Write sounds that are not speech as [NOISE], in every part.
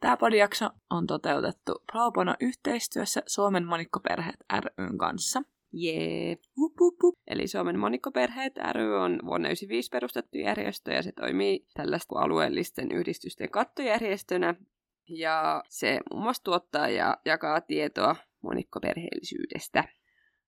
Tämä podijakso on toteutettu Probono yhteistyössä Suomen monikkoperheet ryn kanssa. Jee. Yeah. Eli Suomen monikkoperheet ry on vuonna 1995 perustettu järjestö ja se toimii tällaista alueellisten yhdistysten kattojärjestönä. Ja se muun muassa tuottaa ja jakaa tietoa monikkoperheellisyydestä.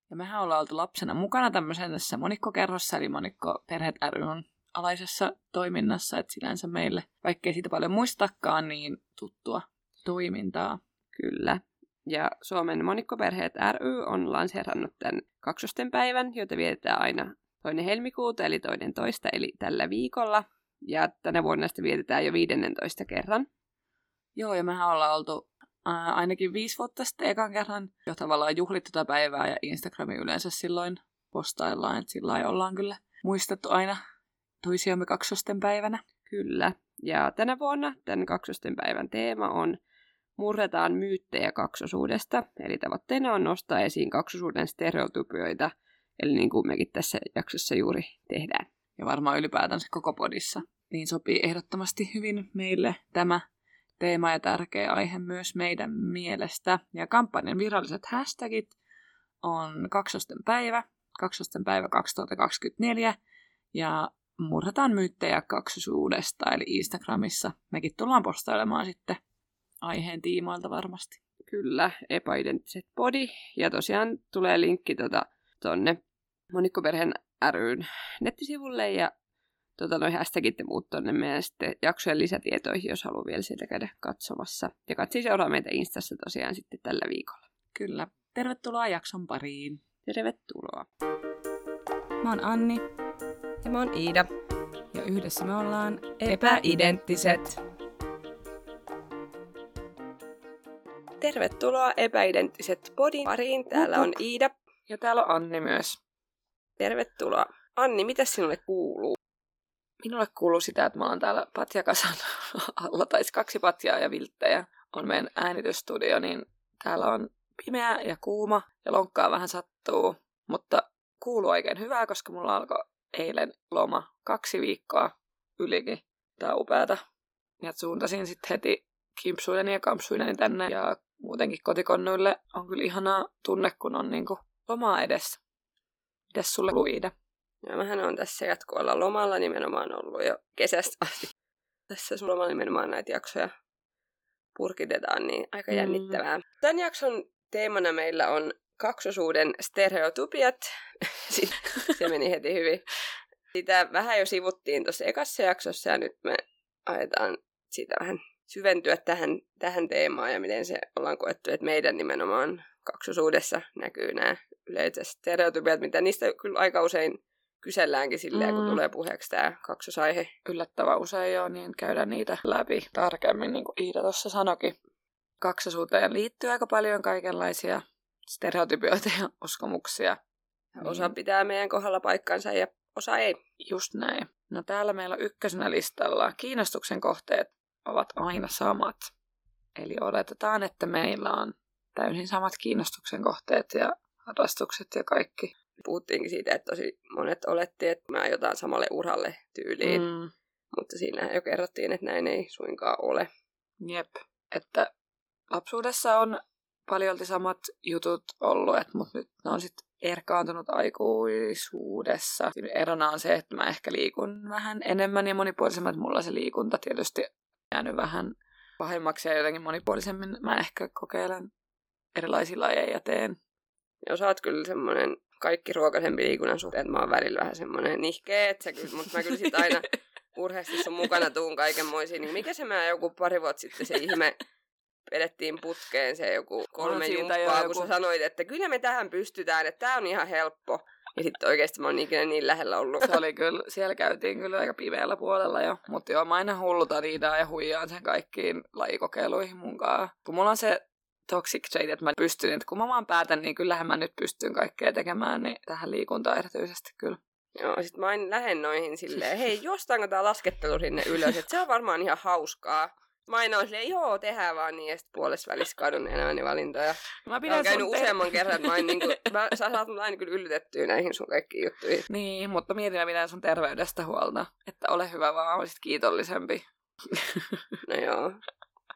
Ja mehän ollaan oltu lapsena mukana tämmöisessä monikkokerhossa, eli monikkoperheet ry on alaisessa toiminnassa, että sinänsä meille, vaikkei siitä paljon muistakaan, niin tuttua toimintaa. Kyllä. Ja Suomen monikkoperheet ry on lanseerannut tämän kaksosten päivän, jota vietetään aina toinen helmikuuta, eli toinen toista, eli tällä viikolla. Ja tänä vuonna sitä vietetään jo 15 kerran. Joo, ja mehän ollaan oltu ää, ainakin viisi vuotta sitten ekan kerran jo tavallaan juhlit tätä päivää, ja Instagrami yleensä silloin postaillaan, että sillä ollaan kyllä muistettu aina toisiamme kaksosten päivänä. Kyllä. Ja tänä vuonna tämän kaksosten päivän teema on Murretaan myyttejä kaksosuudesta. Eli tavoitteena on nostaa esiin kaksosuuden stereotypioita, eli niin kuin mekin tässä jaksossa juuri tehdään. Ja varmaan ylipäätänsä koko podissa. Niin sopii ehdottomasti hyvin meille tämä teema ja tärkeä aihe myös meidän mielestä. Ja kampanjan viralliset hashtagit on kaksosten päivä, kaksosten päivä 2024 ja murhataan myyttejä kaksisuudesta, eli Instagramissa. Mekin tullaan postailemaan sitten aiheen tiimoilta varmasti. Kyllä, epäidenttiset body. Ja tosiaan tulee linkki tuota, tonne monikkoperheen ryn nettisivulle ja tota, noin hashtagit ja muut tonne meidän sitten jaksojen lisätietoihin, jos haluaa vielä sieltä käydä katsomassa. Ja katsi seuraa meitä Instassa tosiaan sitten tällä viikolla. Kyllä. Tervetuloa jakson pariin. Tervetuloa. Mä oon Anni. Ja mä oon Iida. Ja yhdessä me ollaan epäidenttiset. Tervetuloa epäidenttiset podin pariin. Täällä on Iida. Ja täällä on Anni myös. Tervetuloa. Anni, mitä sinulle kuuluu? Minulle kuuluu sitä, että mä oon täällä patjakasan [LAUGHS] alla, tai kaksi patjaa ja vilttejä on meidän äänitystudio, niin täällä on pimeä ja kuuma ja lonkkaa vähän sattuu, mutta kuuluu oikein hyvää, koska mulla alkoi eilen loma kaksi viikkoa ylikin. Tää upeata. Ja suuntasin sitten heti kimpsuilleni ja kampsuilleni tänne ja muutenkin kotikonnuille on kyllä ihanaa tunne, kun on niinku lomaa edessä. Mitäs sulle luida? Ja mähän on tässä jatkuvalla lomalla nimenomaan ollut jo kesästä asti. [LAUGHS] Tässä sun lomalla nimenomaan näitä jaksoja purkitetaan, niin aika mm. jännittävää. Mm. Tämän jakson teemana meillä on kaksosuuden stereotypiat. [LAUGHS] se meni heti hyvin. Sitä vähän jo sivuttiin tuossa ekassa jaksossa ja nyt me ajetaan siitä vähän syventyä tähän, tähän teemaan ja miten se ollaan koettu, että meidän nimenomaan kaksosuudessa näkyy nämä yleiset stereotypiat, mitä niistä kyllä aika usein kyselläänkin silleen, mm. kun tulee puheeksi tämä kaksosaihe. Yllättävän usein joo, niin käydään niitä läpi tarkemmin, niin kuin Iida tuossa sanokin. Kaksosuuteen liittyy aika paljon kaikenlaisia stereotypioita ja uskomuksia. Niin. Osa pitää meidän kohdalla paikkansa ja osa ei. Just näin. No täällä meillä on ykkösenä listalla kiinnostuksen kohteet ovat aina samat. Eli odotetaan, että meillä on täysin samat kiinnostuksen kohteet ja harrastukset ja kaikki. Puhuttiinkin siitä, että tosi monet oletti, että mä jotain samalle uralle tyyliin. Mm. Mutta siinä jo kerrottiin, että näin ei suinkaan ole. Jep. Että lapsuudessa on paljolti samat jutut ollut, että, mutta nyt ne on sitten erkaantunut aikuisuudessa. Erona on se, että mä ehkä liikun vähän enemmän ja monipuolisemmin. Mulla se liikunta tietysti jäänyt vähän pahemmaksi ja jotenkin monipuolisemmin mä ehkä kokeilen erilaisia lajeja teen. Joo, sä oot kyllä semmoinen kaikki ruokaisempi liikunnan suhteen, mä oon välillä vähän semmoinen nihkeä, että sä kyllä, mutta mä kyllä sit aina [LAUGHS] urheasti sun mukana tuun kaikenmoisiin. Niin mikä se mä joku pari vuotta sitten se ihme vedettiin putkeen se joku kolme no, jumppaa, kun joku... sä sanoit, että kyllä me tähän pystytään, että tää on ihan helppo. Ja sitten oikeasti mä oon ikinä niin lähellä ollut. Se oli kyllä, siellä käytiin kyllä aika pimeällä puolella jo. Mutta joo, mä aina hulluta niitä ja huijaan sen kaikkiin lajikokeiluihin mukaan. Kun mulla on se toxic trait, että mä pystyn, että kun mä vaan päätän, niin kyllähän mä nyt pystyn kaikkea tekemään, niin tähän liikuntaan erityisesti kyllä. Joo, sit mä aina lähden noihin silleen, [LAUGHS] hei, jostainko tää laskettelu sinne ylös, että se on varmaan ihan hauskaa. Mä aina on silleen, joo, tehdään vaan niin, ja sitten puolessa välissä kadun enää valintoja. Mä pidän oon käynyt te- useamman kerran, että mä, en, niin kuin, [LAUGHS] mä, sä saat mut aina kyllä yllytettyä näihin sun kaikkiin juttuihin. Niin, mutta mietin mä pidän sun terveydestä huolta, että ole hyvä vaan, olisit kiitollisempi. [LAUGHS] no joo.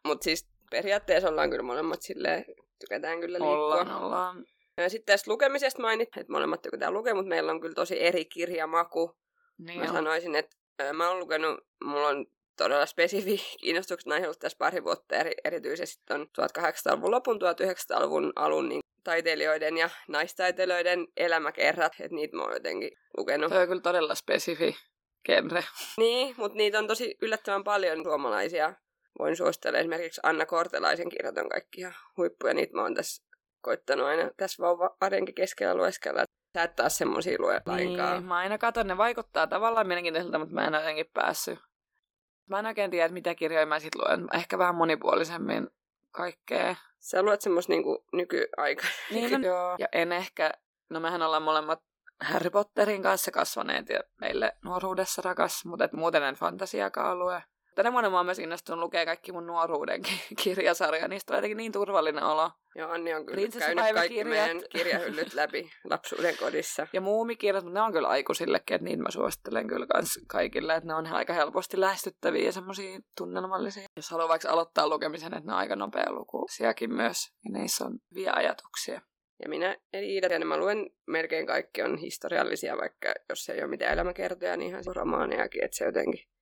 Mutta siis periaatteessa ollaan kyllä molemmat silleen, tykätään kyllä liikkua. Ollaan, ollaan. Ja sitten tästä lukemisesta mainit, että molemmat tykätään lukea, mutta meillä on kyllä tosi eri kirjamaku. Niin Mä on. sanoisin, että mä oon lukenut, mulla on todella spesifi [LAUGHS] kiinnostuksen aihe ollut tässä pari vuotta, eri, erityisesti on 1800-luvun lopun, 1900-luvun alun niin taiteilijoiden ja naistaiteilijoiden elämäkerrat, että niitä mä oon jotenkin lukenut. Toi on kyllä todella spesifi genre. [LAUGHS] Niin, mutta niitä on tosi yllättävän paljon suomalaisia. Voin suositella esimerkiksi Anna Kortelaisen kirjat on kaikki ihan huippuja. Niitä mä oon tässä koittanut aina tässä vauva arjenkin keskellä lueskella. Sä et taas semmosia lue lainkaan. Niin, mä aina katson, ne vaikuttaa tavallaan mielenkiintoisilta, mutta mä en ole jotenkin päässyt. Mä en oikein tiedä, että mitä kirjoja mä sit luen. Ehkä vähän monipuolisemmin kaikkea. Sä luet semmoista niinku nykyaika. Niin on, joo. Ja en ehkä, no mehän ollaan molemmat Harry Potterin kanssa kasvaneet ja meille nuoruudessa rakas, mutta et muuten en fantasiakaan lue. Tänä vuonna mä oon myös innostunut lukea kaikki mun nuoruuden ki- kirjasarja. Niistä on jotenkin niin turvallinen olo. Joo, Anni on kyllä käynyt kaikki meidän kirjahyllyt läpi lapsuuden kodissa. Ja muumikirjat, mutta ne on kyllä aikuisillekin, että niitä mä suosittelen kyllä kans kaikille, että ne on aika helposti lähestyttäviä ja semmoisia tunnelmallisia. Jos haluaa vaikka aloittaa lukemisen, että ne on aika nopea lukuisiakin myös, ja niissä on hyviä ajatuksia. Ja minä, eli Iida, ja mä luen melkein kaikki on historiallisia, vaikka jos ei ole mitään elämäkertoja, niin ihan se romaanejakin, että se jotenkin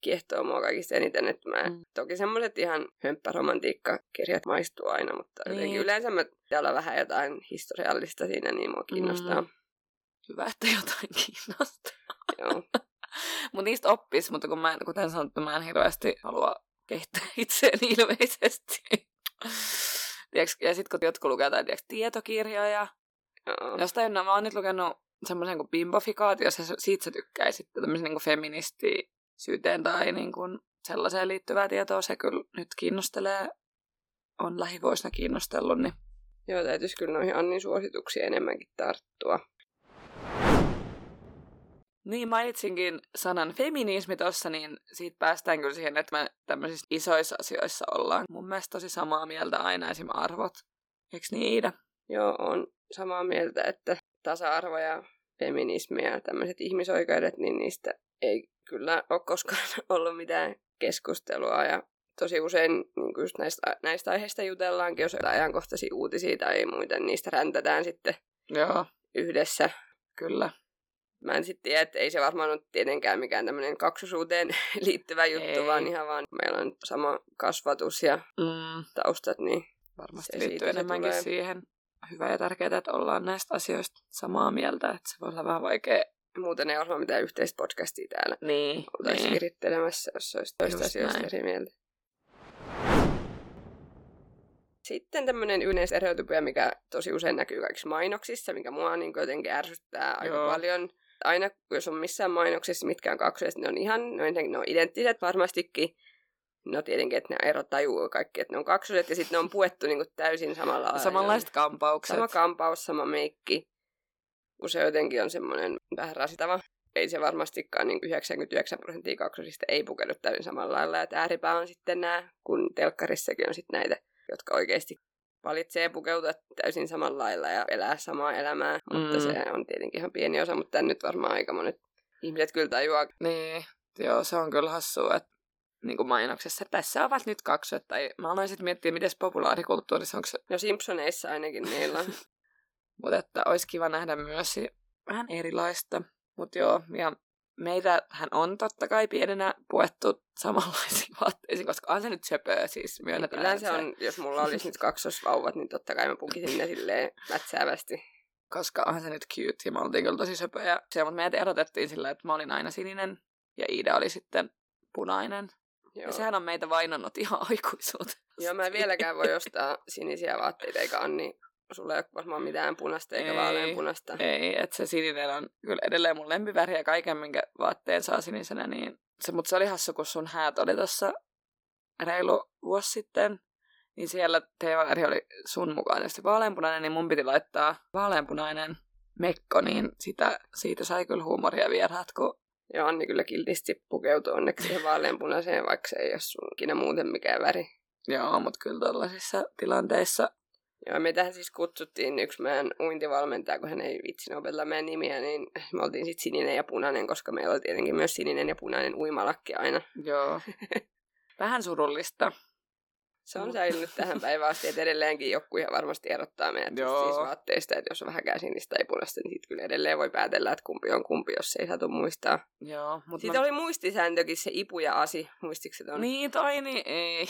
kiehtoo mua kaikista eniten, että mä, Mm. mm. toki semmoiset ihan hömppäromantiikkakirjat maistuu aina, mutta Niin. jotenkin yleensä mä pitää olla vähän jotain historiallista siinä, niin mua kiinnostaa. Mm. Hyvä, että jotain [LAUGHS] kiinnostaa. Joo. [LAUGHS] Mutta niistä oppis, mutta kun mä, en- kuten sanottu, mä en hirveästi halua kehittää [LAUGHS] itseäni ilmeisesti. Tiedätkö, ja sitten kun jotkut lukee jotain tiedätkö, tietokirjoja, Joo. Jostain, no mä oon nyt lukenut semmoisen kuin Bimbofikaatio, jos siitä sä tykkäisit, tämmöisen niin feministisyyteen tai niin kuin sellaiseen liittyvää tietoa, se kyllä nyt kiinnostelee, on lähivuosina kiinnostellut, niin Joo, täytyisi kyllä noihin Annin suosituksiin enemmänkin tarttua. Niin, mainitsinkin sanan feminismi tossa, niin siitä päästään kyllä siihen, että me tämmöisissä isoissa asioissa ollaan mun mielestä tosi samaa mieltä aina, esim. arvot. Eiks niin, Iida? Joo, on samaa mieltä, että tasa-arvo ja feminismi ja tämmöiset ihmisoikeudet, niin niistä ei kyllä ole koskaan [LAUGHS] ollut mitään keskustelua. Ja tosi usein niin kuin näistä, näistä aiheista jutellaankin, jos jotain ajankohtaisia uutisia tai muita, niin niistä räntätään sitten Joo, yhdessä. kyllä. Mä en sitten tiedä, että ei se varmaan ole tietenkään mikään tämmöinen kaksosuuteen [LAUGHS] liittyvä juttu, Ei. vaan ihan vaan meillä on sama kasvatus ja Mm, taustat, niin varmasti Se liittyy enemmänkin tulee. siihen. Hyvä ja tärkeää, että ollaan näistä asioista samaa mieltä, että se voi olla vähän vaikea. Muuten ei varmaan mitään yhteistä podcastia täällä. Niin, oltaisiin niin. virittelemässä, jos olisi toista asioista näin. eri mieltä. Sitten tämmöinen yleinen stereotypia, mikä tosi usein näkyy kaikissa mainoksissa, mikä mua niin jotenkin ärsyttää aika Joo. paljon. Aina jos on missään mainoksessa mitkään kaksoiset, ne on ihan, no ensinnäkin ne on identtiset varmastikin. No tietenkin, että ne erot tajuu kaikki, että ne on kaksoset ja sitten ne on puettu niin kuin täysin samalla. Samanlaiset kampaukset. Sama kampaus, sama meikki. Usein jotenkin on semmoinen vähän rasitava. Ei se varmastikaan niin 99 prosenttia kaksosista ei pukeudu täysin samalla lailla. Ja ääripää on sitten nämä, kun telkkarissakin on sitten näitä, jotka oikeasti valitsee pukeutua täysin samalla lailla ja elää samaa elämää. Mm. Mutta se on tietenkin ihan pieni osa, mutta nyt varmaan aika monet ihmiset kyllä tajuaa. Niin, joo, se on kyllä hassua, että niin kuin mainoksessa, että tässä ovat nyt kaksot. Tai mä aloin sitten miettiä, miten populaarikulttuurissa onko se, No Simpsoneissa ainakin niillä on. [LAUGHS] mutta että olisi kiva nähdä myös vähän erilaista. Mutta joo, ja meitähän on totta kai pienenä puettu [LAUGHS] samanlaisiin vaatteisiin, koska on se nyt söpöä siis, myönnetään. Yleensä on, jos mulla olisi nyt kaksosvauvat, niin totta kai mä pukisin ne silleen mätsäävästi. [LAUGHS] koska onhan se nyt cute ja me oltiin kyllä tosi söpöjä. Se, mutta meidät erotettiin sillä, että mä olin aina sininen ja Iida oli sitten punainen. Joo. Ja sehän on meitä vainannut ihan [LAUGHS] aikuisuuteen. Joo, mä en vieläkään voi ostaa sinisiä vaatteita, eikä Anni, sulla ei ole varmaan mitään punaista eikä Ei. vaaleanpunasta. Ei, että se sininen on kyllä edelleen mun lempiväri ja kaiken, minkä vaatteen saa sinisenä. Niin se, mutta se oli hassu, kun sun häät oli tuossa reilu vuosi sitten. Niin siellä teeväri oli sun mukaan tietysti vaaleanpunainen, niin mun piti laittaa vaaleanpunainen mekko, niin sitä, siitä sai kyllä huumoria vieraat, kun Ja Anni kyllä kiltisti pukeutuu onneksi siihen vaaleanpunaiseen, vaikka se ei ole sun ikinä muuten mikään väri. Joo, mutta kyllä tällaisissa tilanteissa, Joo, meitähän siis kutsuttiin yksi meidän uintivalmentaja, kun hän ei vitsin opetella meidän nimiä, niin me oltiin sitten sininen ja punainen, koska meillä oli tietenkin myös sininen ja punainen uimalakki aina. joo. [LAUGHS] vähän surullista. Se on säilynyt tähän päivään asti, että edelleenkin joku ihan varmasti erottaa meidät Joo. just siis vaatteista, että jos on vähänkään sinistä tai punaista, niin sitten kyllä edelleen voi päätellä, että kumpi on kumpi, jos ei satu muistaa. Joo, mutta Siitä oli muistisääntökin se Ipu ja Asi, muistiko se ton? Niin, tai niin, ei.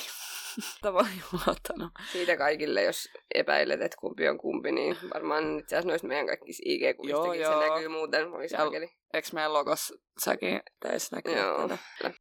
[LAUGHS] Juottanut. Siitä kaikille, jos epäilet, että kumpi on kumpi, niin varmaan itse asiassa noista meidän kaikissa IG-kuvistakin se näkyy muuten, voi saakeli. Eikö meidän logossakin tässä näkyy? Joo.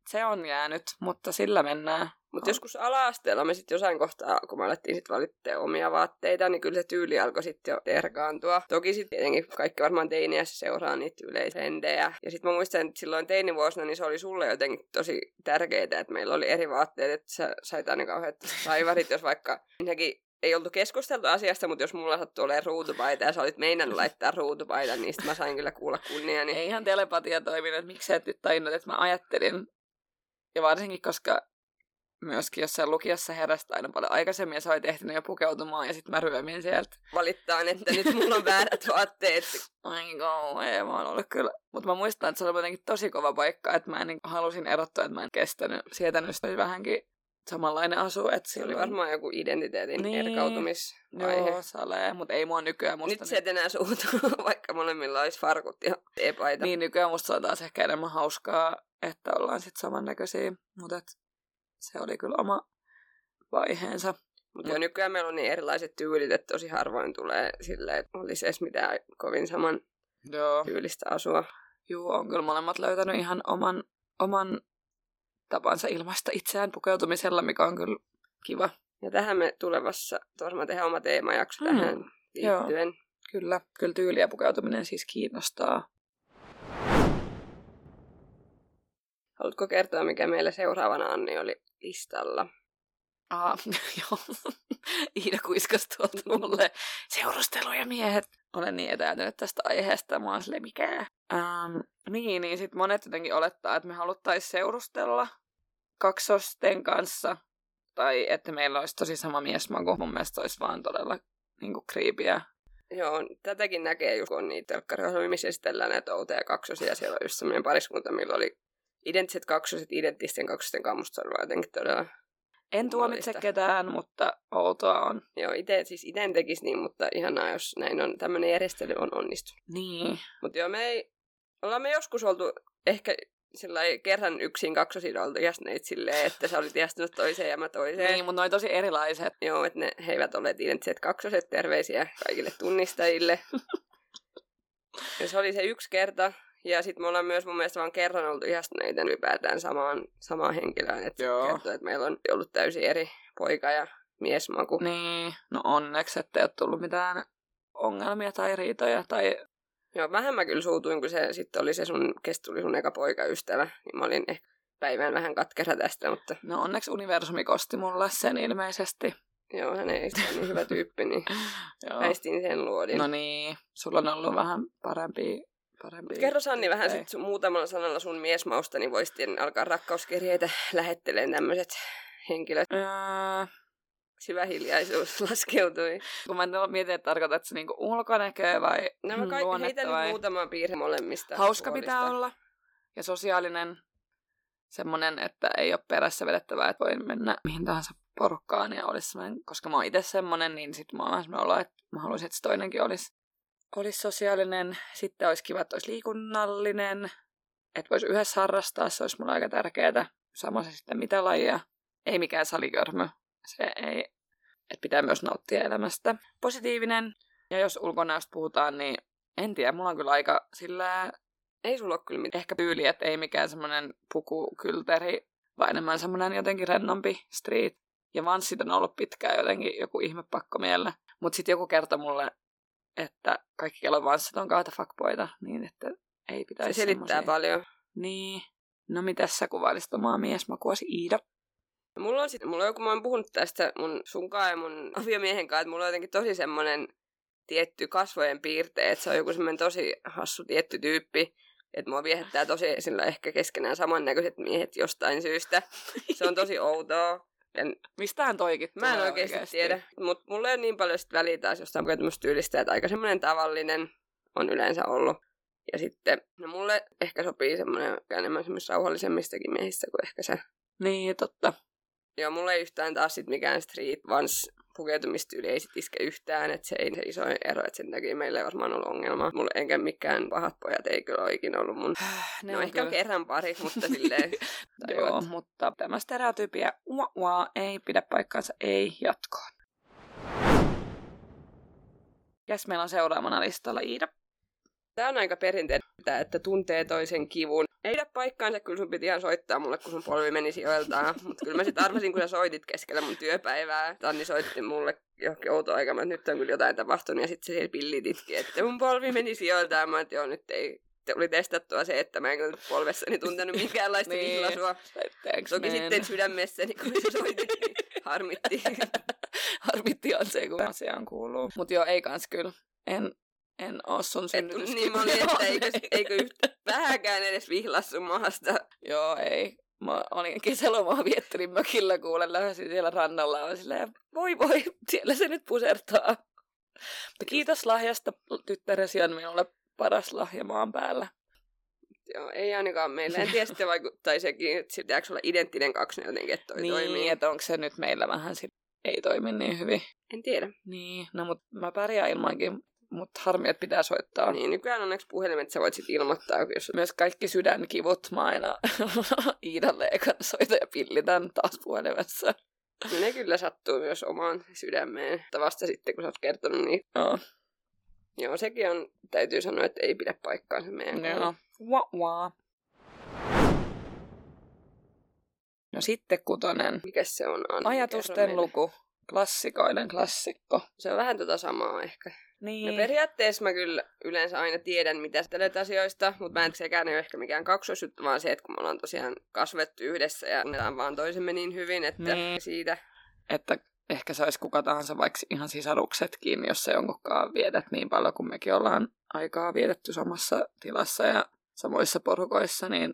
Se on jäänyt, mutta sillä mennään. Mutta joskus ala-asteella me sitten jossain kohtaa, kun me alettiin sitten valittaa omia vaatteita, niin kyllä se tyyli alkoi sitten jo erkaantua. Toki sitten tietenkin kaikki varmaan teiniässä seuraa niitä yleisendejä. Ja sitten mä muistan, että silloin teinivuosina niin se oli sulle jotenkin tosi tärkeää, että meillä oli eri vaatteet, että sä sait aina kauheat saivarit, jos vaikka nekin ei oltu keskusteltu asiasta, mutta jos mulla sattui olemaan ruutupaita ja sä olit meinannut laittaa ruutupaita, niin mä sain kyllä kuulla kunniani. Ei ihan telepatia toiminut, että miksi sä et nyt tajunnut, että mä ajattelin. Ja varsinkin, koska myöskin jossain lukiossa herästä aina paljon aikaisemmin ja sä olit ehtinyt jo pukeutumaan ja sitten mä ryömin sieltä. Valittaan, että nyt mulla on väärät vaatteet. Ai ei, mä oon ollut kyllä. Mutta mä muistan, että se oli jotenkin tosi kova paikka, että mä en niin halusin erottua, että mä en kestänyt, sietänyt sitä vähänkin samanlainen asu. Että Se oli varmaan joku identiteetin Niin. erkautumisvaihe. Joo, salee, mutta ei mua nykyään musta... Nyt se et enää suutu, [LAUGHS] vaikka molemmilla olisi farkut ja epaita. Niin, nykyään musta se on taas ehkä enemmän hauskaa, että ollaan sitten samannäköisiä, mutta et se oli kyllä oma vaiheensa. Mutta jo nykyään meillä on niin erilaiset tyylit, että tosi harvoin tulee silleen, että olisi edes mitään kovin saman Joo. tyylistä asua. Juu, on kyllä molemmat löytänyt ihan oman, oman tapansa ilmaista itseään pukeutumisella, mikä on kyllä kiva. Ja tähän me tulevassa varmaan tehdään oma teemajakso Hmm. tähän liittyen. Kyllä, kyllä tyyli ja pukeutuminen siis kiinnostaa. Haluatko kertoa, mikä meillä seuraavana Anni oli listalla? Aa, [LAUGHS] joo. Iida kuiskas tuolta mulle seurustelu ja miehet. Olen niin etääntynyt tästä aiheesta, mä oon silleen, mikä? Ähm, niin, niin sit monet jotenkin olettaa, että me haluttais seurustella kaksosten kanssa. Tai että meillä olisi tosi sama miesmaku. Mun mielestä olisi vaan todella niin kuin kriipiä. Joo, tätäkin näkee just, kun on niitä telkkariohjelmia, missä esitellään näitä outoja kaksosia. Siellä on just semmoinen pariskunta, millä oli identtiset kaksoset identtisten kaksosten kanssa. Musta se jotenkin todella... En tuomitse ketään, mutta outoa on. Joo, itse siis ite en tekisi niin, mutta ihanaa, jos näin on. Tämmöinen järjestely on onnistunut. Niin. Mutta joo, me ei... Ollaan me joskus oltu ehkä sillä lailla kerran yksin kaksosin oltu jäsneet silleen, että sä olit jästunut toiseen ja mä toiseen. Niin, mutta ne tosi erilaiset. Joo, että ne, he eivät olleet identtiset kaksoset. Terveisiä kaikille tunnistajille. [LAUGHS] ja se oli se yksi kerta. Ja sitten me ollaan myös mun mielestä vaan kerran oltu ihastuneita ylipäätään samaan, samaan henkilöön. Että kertoo, että meillä on ollut täysin eri poika- ja miesmaku. Niin, no onneksi, ettei ole tullut mitään ongelmia tai riitoja tai Joo, vähän mä kyllä suutuin, kun se sitten oli se sun, kes tuli sun eka poikaystävä. Niin mä olin ehkä päivän vähän katkera tästä, mutta No onneksi universumi kosti mulle sen ilmeisesti. joo, hän ei ole niin hyvä tyyppi, niin [LAUGHS] väistin sen luodin. No niin, sulla on ollut vähän parempi. parempi Kerro Sanni vähän sit sun, muutamalla sanalla sun miesmausta, niin voisit alkaa rakkauskirjeitä lähetteleen tämmöiset henkilöt. Öö, Syvä hiljaisuus [LAUGHS] laskeutui. kun mä mietin, että tarkoitat se niinku ulkonäköä vai No mä kai, luonnetta nyt vai... muutama piirre molemmista. Hauska puolista. pitää olla. Ja sosiaalinen. Semmonen, että ei ole perässä vedettävää, että voi mennä mihin tahansa porukkaan ja olisi semmoinen, koska mä oon itse semmonen, niin sit mä oon vähän semmoinen olo, että mä haluaisin, että se toinenkin olisi, olisi sosiaalinen. Sitten olisi kiva, että olisi liikunnallinen, että voisi yhdessä harrastaa, se olisi mulle aika tärkeää. Sama se sitten mitä lajia. Ei mikään salikörmö. Se ei, että pitää myös nauttia elämästä. Positiivinen. Ja jos ulkonäöstä puhutaan, niin en tiedä, mulla on kyllä aika sillä Ei sulla ole kyllä ehkä tyyli, että ei mikään semmoinen pukukylteri, vaan enemmän semmoinen jotenkin rennompi street. Ja vanssit on ollut pitkään jotenkin joku ihme pakko miellä. Mutta sitten joku kertoi mulle, että kaikki kello vanssit on kaata fuckboita, niin että ei Se pitäisi selittää semmosia. paljon. Niin. No mitäs sä kuvailisit omaa miesmakuasi Iida? Mulla on, sit, mulla on joku, mä oon puhunut tästä mun sunkaan ja mun [LAUGHS] aviomiehen kanssa, että mulla on jotenkin tosi semmoinen tietty kasvojen piirte, että se on joku semmoinen tosi hassu tietty tyyppi, että mua viehättää tosi sillä ehkä keskenään samannäköiset miehet jostain syystä. Se on tosi outoa. En, Mistähän toikin mä en oikeasti, oikeasti? tiedä, mutta mulla ei ole niin paljon sit väliä taas jostain tyylistä, että aika semmoinen tavallinen on yleensä ollut. Ja sitten, no mulle ehkä sopii semmoinen enemmän semmoisessa rauhallisemmistakin miehistä kuin ehkä se Niin, totta. Joo, mulla ei yhtään taas sit mikään street vans pukeutumistyyli ei sit iske yhtään, että se ei se iso ero, että sen takia meillä ei varmaan ollut ongelma. Mulla enkä mikään pahat pojat ei kyllä ole ikinä ollut mun. [SIGHS] Ne no on ehkä kyllä- kerran pari, mutta [LAUGHS] silleen. Joo, mutta tämä stereotypia ua, ua, ei pidä paikkaansa, ei jatkoon. Kes meillä on seuraavana listalla Iida? Tämä on aika perinteinen, että tuntee toisen kivun. Ei pidä paikkaansa, kyllä sun piti ihan soittaa mulle, kun sun polvi meni sijoiltaan. Mutta kyllä mä sitten arvasin, kun sä soitit keskellä mun työpäivää. Tanni soitti mulle johonkin outo aika, että nyt on kyllä jotain tapahtunut. Ja sitten se siellä pillit itki, että mun polvi meni sijoiltaan. Mä että joo, nyt ei tuli testattua se, että mä en kyllä polvessani tuntenut [LAUGHS] minkäänlaista Niin. vihlasua. Toki sitten sydämessäni, kun sä soitit, niin harmitti. [LAUGHS] Harmitti on se, kun asiaan kuuluu. Mutta joo, ei kans kyllä. En, en oo sun synnytys. niin moni, [LAUGHS] että eikö, eikö yhtä vähäkään edes vihlas sun mahasta. Joo, ei. Mä olin kesälomaa viettelin mökillä kuulen, lähdin siellä rannalla. Olen silleen, voi voi, siellä se nyt pusertaa. Mutta kiitos lahjasta, tyttäresi on minulle paras lahja maan päällä. Joo, ei ainakaan meillä. En tiedä [LAUGHS] sitten vaikuttaa sekin, että pitääkö olla identtinen kaksi jotenkin, että toi niin, toimii. että onko se nyt meillä vähän sit, ei toimi niin hyvin. En tiedä. Niin, no mut mä pärjään ilmankin, mutta harmi, että pitää soittaa. Niin, nykyään onneksi puhelimet sä voit sitten ilmoittaa, jos Myös kaikki sydänkivut mä aina [LAUGHS] Iidalle ekan soitan ja pillitän taas puhelimessa. no, ne kyllä sattuu myös omaan sydämeen. Mutta vasta sitten, kun sä oot kertonut, niin Joo, joo, sekin on, täytyy sanoa, että ei pidä paikkaansa meidän joo. kohdalla. Wa, wa. No sitten kutonen. Mikäs se on, Anni? Ajatusten luku. Klassikoiden klassikko. Se on vähän tota samaa ehkä. Niin. No periaatteessa mä kyllä yleensä aina tiedän, mitä sä asioista, mutta mä en sekään ole ehkä mikään kaksoisjuttu, vaan se, että kun me ollaan tosiaan kasvettu yhdessä ja tunnetaan vaan toisemme niin hyvin, että Niin. siitä että ehkä se olisi kuka tahansa, vaikka ihan sisaruksetkin, jos se jonkunkaan viedät niin paljon, kun mekin ollaan aikaa vietetty samassa tilassa ja samoissa porukoissa, niin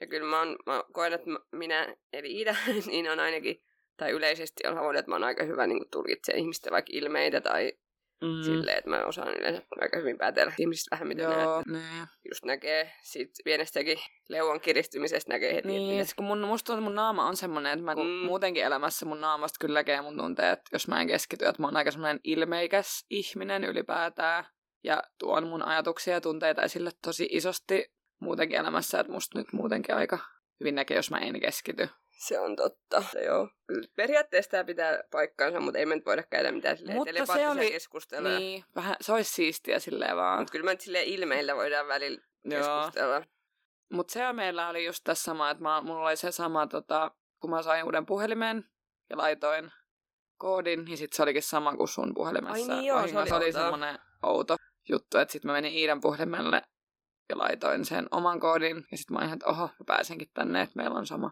Ja kyllä mä, oon, mä koen, että minä, eli Iida, [LAUGHS] niin on ainakin, tai yleisesti on havainnut, että mä oon aika hyvä niin tulkitsee ihmisten vaikka ilmeitä tai mm, silleen, että mä osaan yleensä aika hyvin päätellä ihmisistä vähän mitä Joo. joo, niin. just näkee siitä pienestäkin leuan kiristymisestä näkee heti, Niin, että et kun mun, musta tuntuu, mun naama on semmoinen, että mä. Mm. muutenkin elämässä mun naamasta kyllä näkee mun tunteet, jos mä en keskity, että mä oon aika semmoinen ilmeikäs ihminen ylipäätään ja tuon mun ajatuksia ja tunteita esille tosi isosti muutenkin elämässä, että musta nyt muutenkin aika hyvin näkee, jos mä en keskity. Se on totta. Se joo. Kyllä Periaatteessa tämä pitää paikkaansa, mutta ei me nyt voida käydä mitään silleen Mutta se oli- keskusteluja. Niin. Niin, vähän, se olisi siistiä silleen vaan. Mutta kyllä me nyt silleen ilmeillä voidaan välillä Joo. keskustella. Mutta se meillä oli just tässä sama, että mä, mulla oli se sama, tota, kun mä sain uuden puhelimen ja laitoin koodin, niin sit se olikin sama kuin sun puhelimessa. Ai niin joo, se Vahingossa oli oli outoa. semmoinen outo juttu, että sit mä menin Iidan puhelimelle ja laitoin sen oman koodin, ja sit mä olin, että oho, mä pääsenkin tänne, että meillä on sama.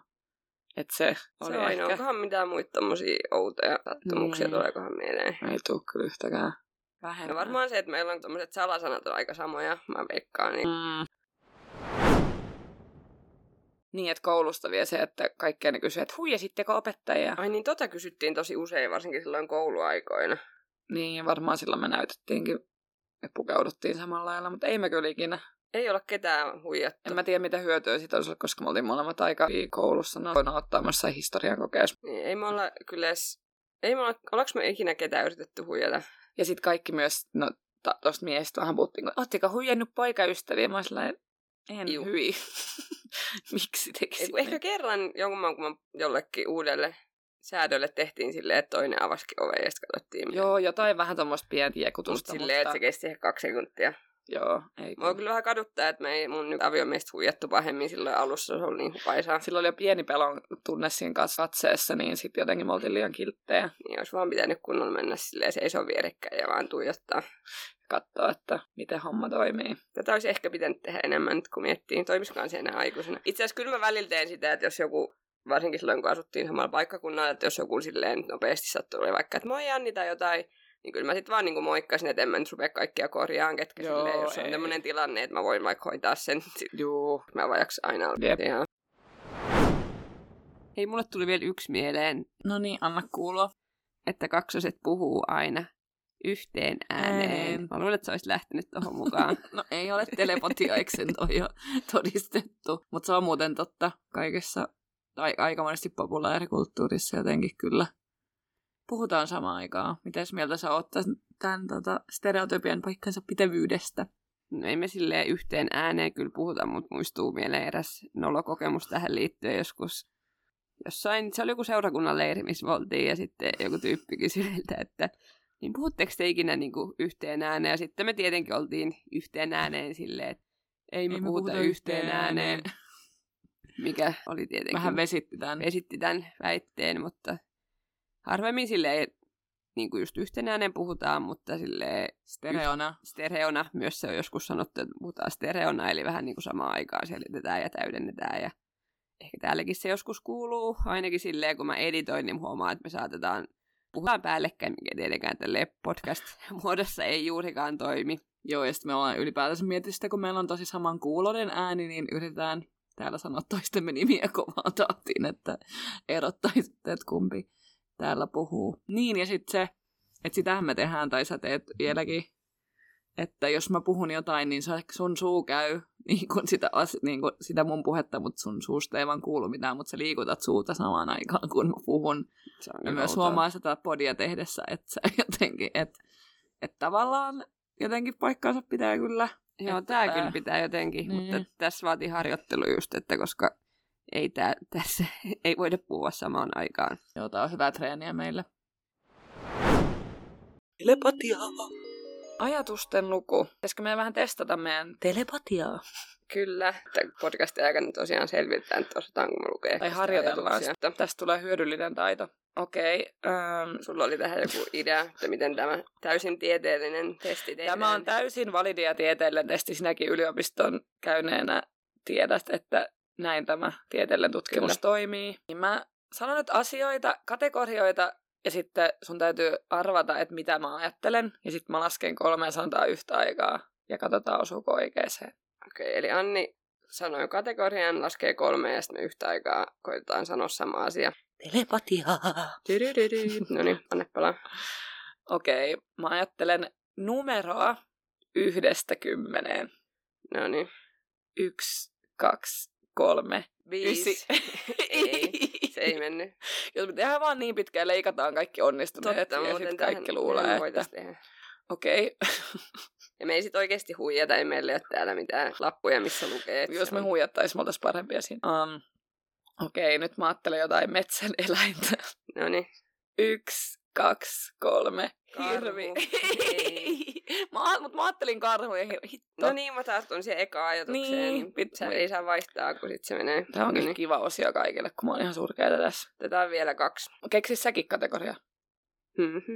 Että se oli Se on ehkä, onkohan mitään muita tommosia outoja sattumuksia Mm. tuleekohan mieleen. ei tuu kyllä yhtäkään vähemmän. No varmaan se, että meillä on tommoset salasanat on aika samoja, mä veikkaan. Niin. Mm. Niin, että koulusta vielä se, että kaikkea ne kysyy, että huijasitteko opettajia? Ai niin, tota kysyttiin tosi usein, varsinkin silloin kouluaikoina. Niin, varmaan silloin me näytettiinkin, että pukeuduttiin samalla lailla, mutta ei me kyllä ikinä. Ei olla ketään huijattu. En mä tiedä, mitä hyötyä siitä olisi, koska me oltiin molemmat aika koulussa. No, voin ottaa myös se historian kokeus. Niin, ei me olla kyllä edes... Ei me olla, ollaanko me ikinä ketään yritetty huijata? Ja sitten kaikki myös, no ta- tosta miehistä vähän puhuttiin, kun ootteko huijannut poikaystäviä? Mä oon sellainen, en Juu. hyi. [LAUGHS] Miksi tekisit ehkä kerran jonkun maan, kun mä jollekin uudelle säädölle tehtiin silleen, että toinen avasikin oven ja sitten katsottiin. Joo, jotain vähän tuommoista pientä Mut jekutusta, silleen, että se kesti ehkä kaksi sekuntia. Joo, ei Mua kyllä vähän kaduttaa, että me ei mun nyt aviomies huijattu pahemmin silloin alussa, se oli niin hupaisaa. Silloin oli jo pieni pelon tunne siinä kanssa katseessa, niin sitten jotenkin me oltiin liian kilttejä Niin olisi vaan pitänyt kunnolla mennä silleen seisoo vierekkäin ja vaan tuijottaa. katsoa, että miten homma toimii. Tätä olisi ehkä pitänyt tehdä enemmän nyt, kun miettii, toimiskaan se enää aikuisena. Itse asiassa kyllä mä välillä teen sitä, että jos joku, varsinkin silloin kun asuttiin samalla paikkakunnalla, että jos joku silleen nopeasti sattuu, oli vaikka, että moi Anni tai jotain, niin kyllä mä sitten vaan niin moikkasin, että en mä nyt rupea kaikkia korjaan, ketkä Joo, silleen, jos on ei. tämmöinen tilanne, että mä voin vaikka hoitaa sen, [LAUGHS] sit Juu. mä vaan jaksa aina. Ihan. Hei, mulle tuli vielä yksi mieleen, No niin, anna kuulua. että kaksoset puhuu aina yhteen ääneen. Ääneen. Mä luulen, että se olisi lähtenyt tuohon mukaan. [LAUGHS] No ei ole telepatia, eikö sen ole jo todistettu. Mutta se on muuten totta kaikessa tai aika monesti populaarikulttuurissa jotenkin kyllä puhutaan samaan aikaan. Mitäs mieltä sä oot tämän tota, stereotypian paikkansa pitävyydestä? No ei me silleen yhteen ääneen kyllä puhuta, mutta muistuu mieleen eräs nolokokemus tähän liittyen joskus. Jossain, se oli joku seurakunnan leiri, missä me oltiin, ja sitten joku tyyppi kysyi meiltä, että niin puhutteko te ikinä niin kuin yhteen ääneen? Ja sitten me tietenkin oltiin yhteen ääneen silleen, että ei me, ei puhuta, puhuta yhteen ääneen. Mikä oli tietenkin... Vähän vesitti tämän. Vesitti tämän väitteen, mutta harvemmin silleen niin kuin just yhtenäinen puhutaan, mutta sille Stereona. Yh, stereona. Myös se on joskus sanottu, että puhutaan stereona, eli vähän niin kuin samaan aikaan selitetään ja täydennetään. Ja ehkä täälläkin se joskus kuuluu, ainakin silleen, kun mä editoin, niin huomaan, että me saatetaan puhutaan päällekkäin, mikä tietenkään tälle podcast-muodossa ei juurikaan toimi. Joo, ja sitten me ollaan ylipäätänsä miettinyt sitä, kun meillä on tosi saman kuulonen ääni, niin yritetään täällä sanoa toistemme nimiä kovaa tahtiin, että erottaisitte, että kumpi täällä puhuu. Niin, ja sitten se, että sitähän me tehdään, tai sä teet vieläkin, että jos mä puhun jotain, niin sun suu käy [LAUGHS] niin kuin sitä, niin kuin sitä mun puhetta, mutta sun suusta ei vaan kuulu mitään, mutta sä liikutat suuta samaan aikaan, kun mä puhun. Se on ja myös huomaa sitä podia tehdessä, että sä [LAUGHS] jotenkin, että, että tavallaan jotenkin paikkaansa pitää kyllä. Joo, että, kyllä pitää jotenkin, niin. mutta tässä vaatii harjoittelu just, että koska ei tää, tässä [LAUGHS] ei voida puhua samaan aikaan. Joo, tää on hyvää treeniä meille. Telepatia. Ajatusten luku. Pitäisikö meidän vähän testata meidän telepatiaa? Kyllä. Podcastin aikana tosiaan selvitetään, että osataanko me lukea. Tai harjoitellaan sitä. Tästä tulee hyödyllinen taito. Okei. Okay, um... Sulla oli tähän joku idea, että miten tämä täysin tieteellinen testi tehdään. Tämä on täysin validia tieteellinen testi. Sinäkin yliopiston käyneenä tiedät, että näin tämä tieteellinen tutkimus Kyllä. toimii. Niin mä sanon nyt asioita, kategorioita, ja sitten sun täytyy arvata, että mitä mä ajattelen. Ja sitten mä lasken kolme sanotaan yhtä aikaa, ja katsotaan osuuko oikeeseen. Okei, okay, eli Anni sanoi kategorian, laskee kolme, ja sitten me yhtä aikaa koitetaan sanoa sama asia. Telepatia! no niin, anne palaa. Okei, okay, mä ajattelen numeroa yhdestä kymmeneen. No niin. Yksi, kaksi, kolme, viisi. [LAUGHS] ei, se ei mennyt. Jos me tehdään vaan niin pitkään, leikataan kaikki onnistuneet Totta, ja sitten kaikki luulee, että... Okei. Okay. ja me ei sit oikeasti huijata, ei meillä ole täällä mitään lappuja, missä lukee. Jos me huijattaisiin, me oltaisiin parempia siinä. Um, Okei, okay, nyt mä ajattelen jotain metsän [LAUGHS] eläintä. No niin. Yksi, kaksi, kolme. Hirvi. Mä, mutta mä ajattelin karhuja. Hitto. No niin, mä tartun siihen eka ajatukseen. Niin, pit- se ei saa vaihtaa, kun sit se menee. Tämä onkin niin. kiva osio kaikille, kun mä oon ihan surkeita tässä. Tätä on vielä kaksi. Keksi säkin kategoria. [LAUGHS]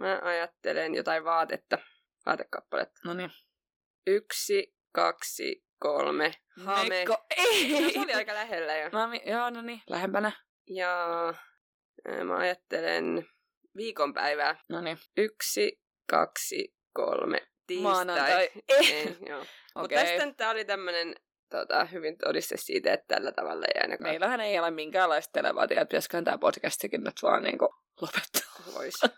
mä ajattelen jotain vaatetta. Vaatekappaletta. No niin. Yksi, kaksi, kolme. Hame. Mekko. Ei. No, se oli aika lähellä jo. Mä, joo, no niin, lähempänä. Ja mä ajattelen viikonpäivää. No niin. Yksi, kaksi, kolme, tiistai. Maanantai. Ei, [LAUGHS] joo. Okay. Mutta tästä tämä oli tämmöinen tota, hyvin todiste siitä, että tällä tavalla ei ainakaan... Meillähän ei ole minkäänlaista televaatia, että pitäisiköhän tämä podcastikin nyt vaan niin kuin lopettaa. Voisi. [LAUGHS]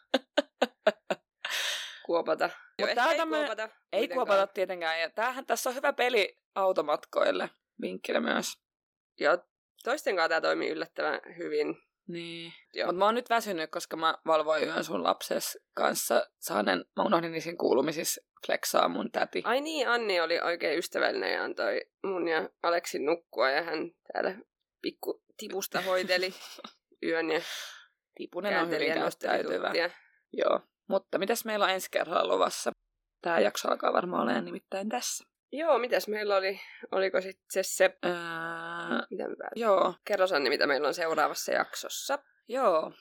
kuopata. Mutta tämä ei kuopata. Ei kuopata tietenkään. Ja tämähän tässä on hyvä peli automatkoille. Vinkkinä myös. Joo, toisten kanssa tämä toimii yllättävän hyvin. Niin. Mutta mä oon nyt väsynyt, koska mä valvoin yön sun lapses kanssa. Saanen, mä unohdin niissä kuulumisissa flexaa mun täti. Ai niin, Anni oli oikein ystävällinen ja antoi mun ja Aleksin nukkua ja hän täällä pikku tipusta hoiteli [LAUGHS] yön ja Tipunen on hyvin käyttäytyvä. Joo. Mutta mitäs meillä on ensi kerralla luvassa? Tämä jakso alkaa varmaan olemaan nimittäin tässä. Joo, mitäs meillä oli? Oliko sitten se se... Öö, mitä me joo. Kerro Sanni, mitä meillä on seuraavassa jaksossa. Joo.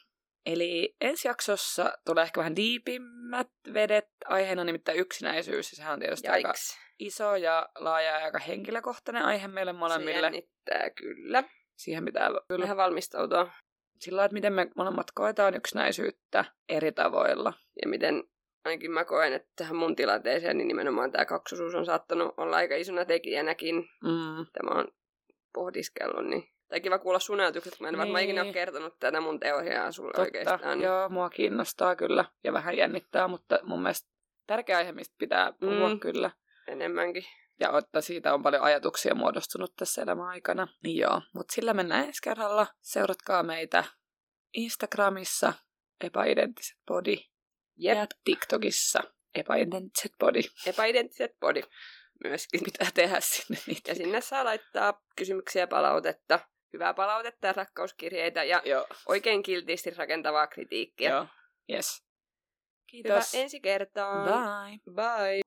Eli ensi jaksossa tulee ehkä vähän diipimmät vedet. Aiheena nimittäin yksinäisyys. Ja sehän on tietysti Jaiks. aika iso ja laaja ja aika henkilökohtainen aihe meille molemmille. Se jännittää kyllä. Siihen pitää kyllä vähän valmistautua. Sillä että miten me molemmat koetaan yksinäisyyttä eri tavoilla. Ja miten ainakin mä koen, että tähän mun tilanteeseen niin nimenomaan tämä kaksosuus on saattanut olla aika isona tekijänäkin. Mm. Tämä on pohdiskellut, niin tai kiva kuulla sun ajatukset, kun mä en niin. varmaan ikinä ole kertonut tätä mun teoriaa sulle Totta. oikeastaan. Joo, mua kiinnostaa kyllä ja vähän jännittää, mutta mun mielestä tärkeä aihe, mistä pitää puhua mm. kyllä. Enemmänkin. Ja että siitä on paljon ajatuksia muodostunut tässä elämän aikana. Niin joo, mutta sillä mennään ensi kerralla. Seuratkaa meitä Instagramissa epäidenttiset body Jep. ja TikTokissa epäidenttiset body. Epäidenttiset body myöskin. Pitää tehdä sinne niitä. Ja sinne saa laittaa kysymyksiä ja palautetta, hyvää palautetta ja rakkauskirjeitä ja Joo, oikein kiltisti rakentavaa kritiikkiä. joo. Yes. Hyvä Kiitos. ensi kertaan. Bye. Bye.